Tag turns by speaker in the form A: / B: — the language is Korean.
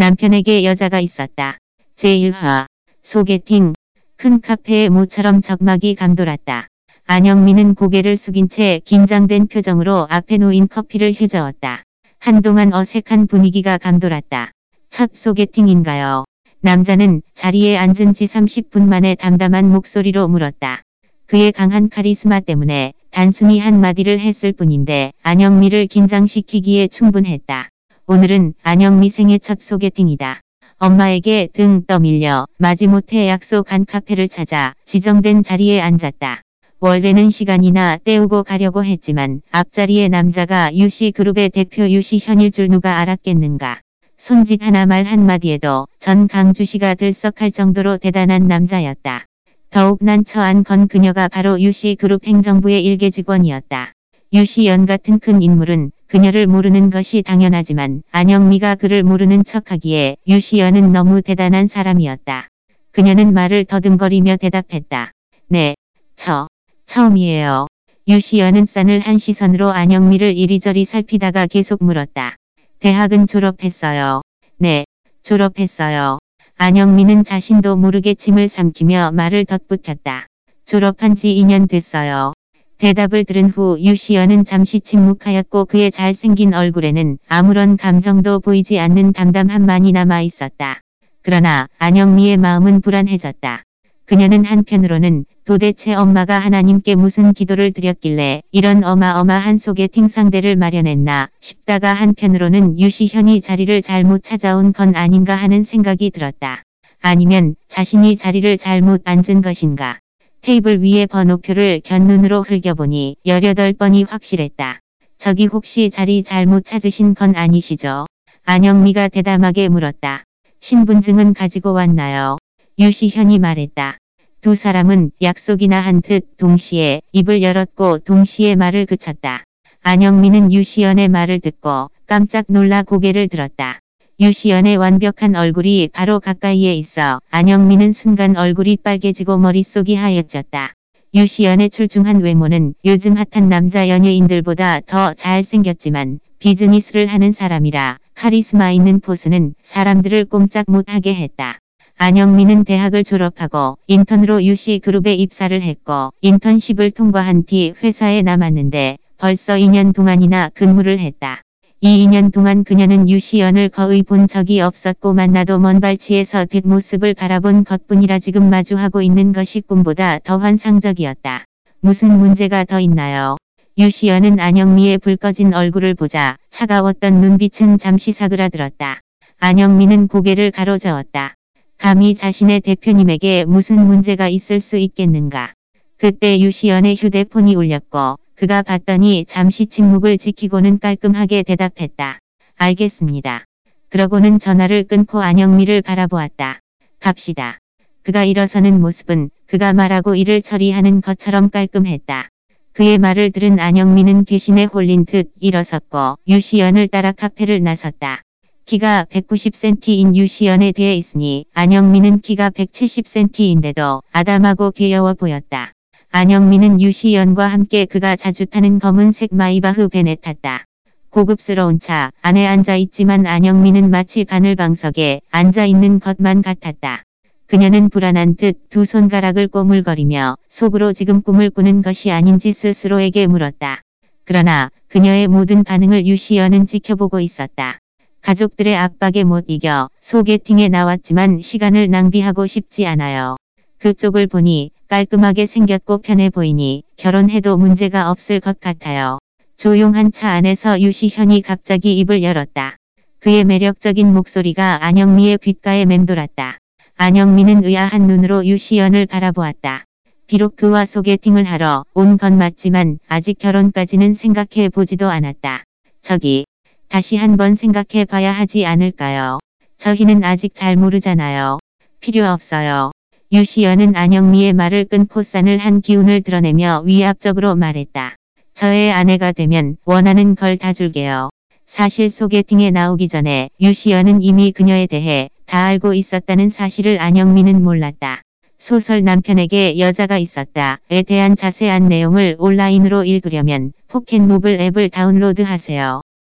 A: 남편에게 여자가 있었다. 제1화 소개팅 큰 카페에 모처럼 적막이 감돌았다. 안영민은 고개를 숙인 채 긴장된 표정으로 앞에 놓인 커피를 휘저었다. 한동안 어색한 분위기가 감돌았다. 첫 소개팅인가요? 남자는 자리에 앉은 지 30분 만에 담담한 목소리로 물었다. 그의 강한 카리스마 때문에 단순히 한마디를 했을 뿐인데 안영미를 긴장시키기에 충분했다. 오늘은 안영미 생애 첫 소개팅이다. 엄마에게 등 떠밀려 마지못해 약속한 카페를 찾아 지정된 자리에 앉았다. 원래는 시간이나 때우고 가려고 했지만 앞자리에 남자가 유씨 그룹의 대표 유시현일 줄 누가 알았겠는가. 손짓 하나 말 한마디에도 전 강주시가 들썩할 정도로 대단한 남자였다. 더욱 난처한 건 그녀가 바로 유씨 그룹 행정부의 일개 직원이었다. 유시연 같은 큰 인물은 그녀를 모르는 것이 당연하지만 안영미가 그를 모르는 척하기에 유시연은 너무 대단한 사람이었다. 그녀는 말을 더듬거리며 대답했다. 네, 저, 처음이에요. 유시연은 싼을 한 시선으로 안영미를 이리저리 살피다가 계속 물었다. 대학은 졸업했어요. 네, 졸업했어요. 안영미는 자신도 모르게 침을 삼키며 말을 덧붙였다. 졸업한 지 2년 됐어요. 대답을 들은 후 유시연은 잠시 침묵하였고 그의 잘생긴 얼굴에는 아무런 감정도 보이지 않는 담담함만이 남아 있었다. 그러나 안영미의 마음은 불안해졌다. 그녀는 한편으로는 도대체 엄마가 하나님께 무슨 기도를 드렸길래 이런 어마어마한 소개팅 상대를 마련했나 싶다가 한편으로는 유시현이 자리를 잘못 찾아온 건 아닌가 하는 생각이 들었다. 아니면 자신이 자리를 잘못 앉은 것인가. 테이블 위에 번호표를 견눈으로 흘겨보니 18번이 확실했다. 저기 혹시 자리 잘못 찾으신 건 아니시죠? 안영미가 대담하게 물었다. 신분증은 가지고 왔나요? 유시현이 말했다. 두 사람은 약속이나 한 듯 동시에 입을 열었고 동시에 말을 그쳤다. 안영미는 유시연의 말을 듣고 깜짝 놀라 고개를 들었다. 유시연의 완벽한 얼굴이 바로 가까이에 있어 안영미는 순간 얼굴이 빨개지고 머릿속이 하얘졌다. 유시연의 출중한 외모는 요즘 핫한 남자 연예인들보다 더 잘생겼지만 비즈니스를 하는 사람이라 카리스마 있는 포스는 사람들을 꼼짝 못하게 했다. 안영미는 대학을 졸업하고 인턴으로 유시 그룹에 입사를 했고 인턴십을 통과한 뒤 회사에 남았는데 벌써 2년 동안이나 근무를 했다. 이 2년 동안 그녀는 유시연을 거의 본 적이 없었고 만나도 먼 발치에서 뒷모습을 바라본 것뿐이라 지금 마주하고 있는 것이 꿈보다 더 환상적이었다. 무슨 문제가 더 있나요? 유시연은 안영미의 불 꺼진 얼굴을 보자 차가웠던 눈빛은 잠시 사그라들었다. 안영미는 고개를 가로저었다. 감히 자신의 대표님에게 무슨 문제가 있을 수 있겠는가. 그때 유시연의 휴대폰이 울렸고 그가 봤더니 잠시 침묵을 지키고는 깔끔하게 대답했다. 알겠습니다. 그러고는 전화를 끊고 안영미를 바라보았다. 갑시다. 그가 일어서는 모습은 그가 말하고 일을 처리하는 것처럼 깔끔했다. 그의 말을 들은 안영미는 귀신에 홀린 듯 일어섰고 유시연을 따라 카페를 나섰다. 키가 190cm인 유시연에 뒤에 있으니 안영미는 키가 170cm인데도 아담하고 귀여워 보였다. 안영미는 유시연과 함께 그가 자주 타는 검은색 마이바흐 벤에 탔다. 고급스러운 차 안에 앉아 있지만 안영미는 마치 바늘방석에 앉아 있는 것만 같았다. 그녀는 불안한 듯 두 손가락을 꼬물거리며 속으로 지금 꿈을 꾸는 것이 아닌지 스스로에게 물었다. 그러나 그녀의 모든 반응을 유시연은 지켜보고 있었다. 가족들의 압박에 못 이겨 소개팅에 나왔지만 시간을 낭비하고 싶지 않아요. 그쪽을 보니 깔끔하게 생겼고 편해 보이니 결혼해도 문제가 없을 것 같아요. 조용한 차 안에서 유시현이 갑자기 입을 열었다. 그의 매력적인 목소리가 안영미의 귓가에 맴돌았다. 안영미는 의아한 눈으로 유시연을 바라보았다. 비록 그와 소개팅을 하러 온 건 맞지만 아직 결혼까지는 생각해 보지도 않았다. 저기, 다시 한번 생각해 봐야 하지 않을까요? 저희는 아직 잘 모르잖아요. 필요 없어요. 유시연은 안영미의 말을 끊고 싼을 한 기운을 드러내며 위압적으로 말했다. 저의 아내가 되면 원하는 걸 다 줄게요. 사실 소개팅에 나오기 전에 유시연은 이미 그녀에 대해 다 알고 있었다는 사실을 안영미는 몰랐다. 소설 남편에게 여자가 있었다에 대한 자세한 내용을 온라인으로 읽으려면 포켓모블 앱을 다운로드 하세요.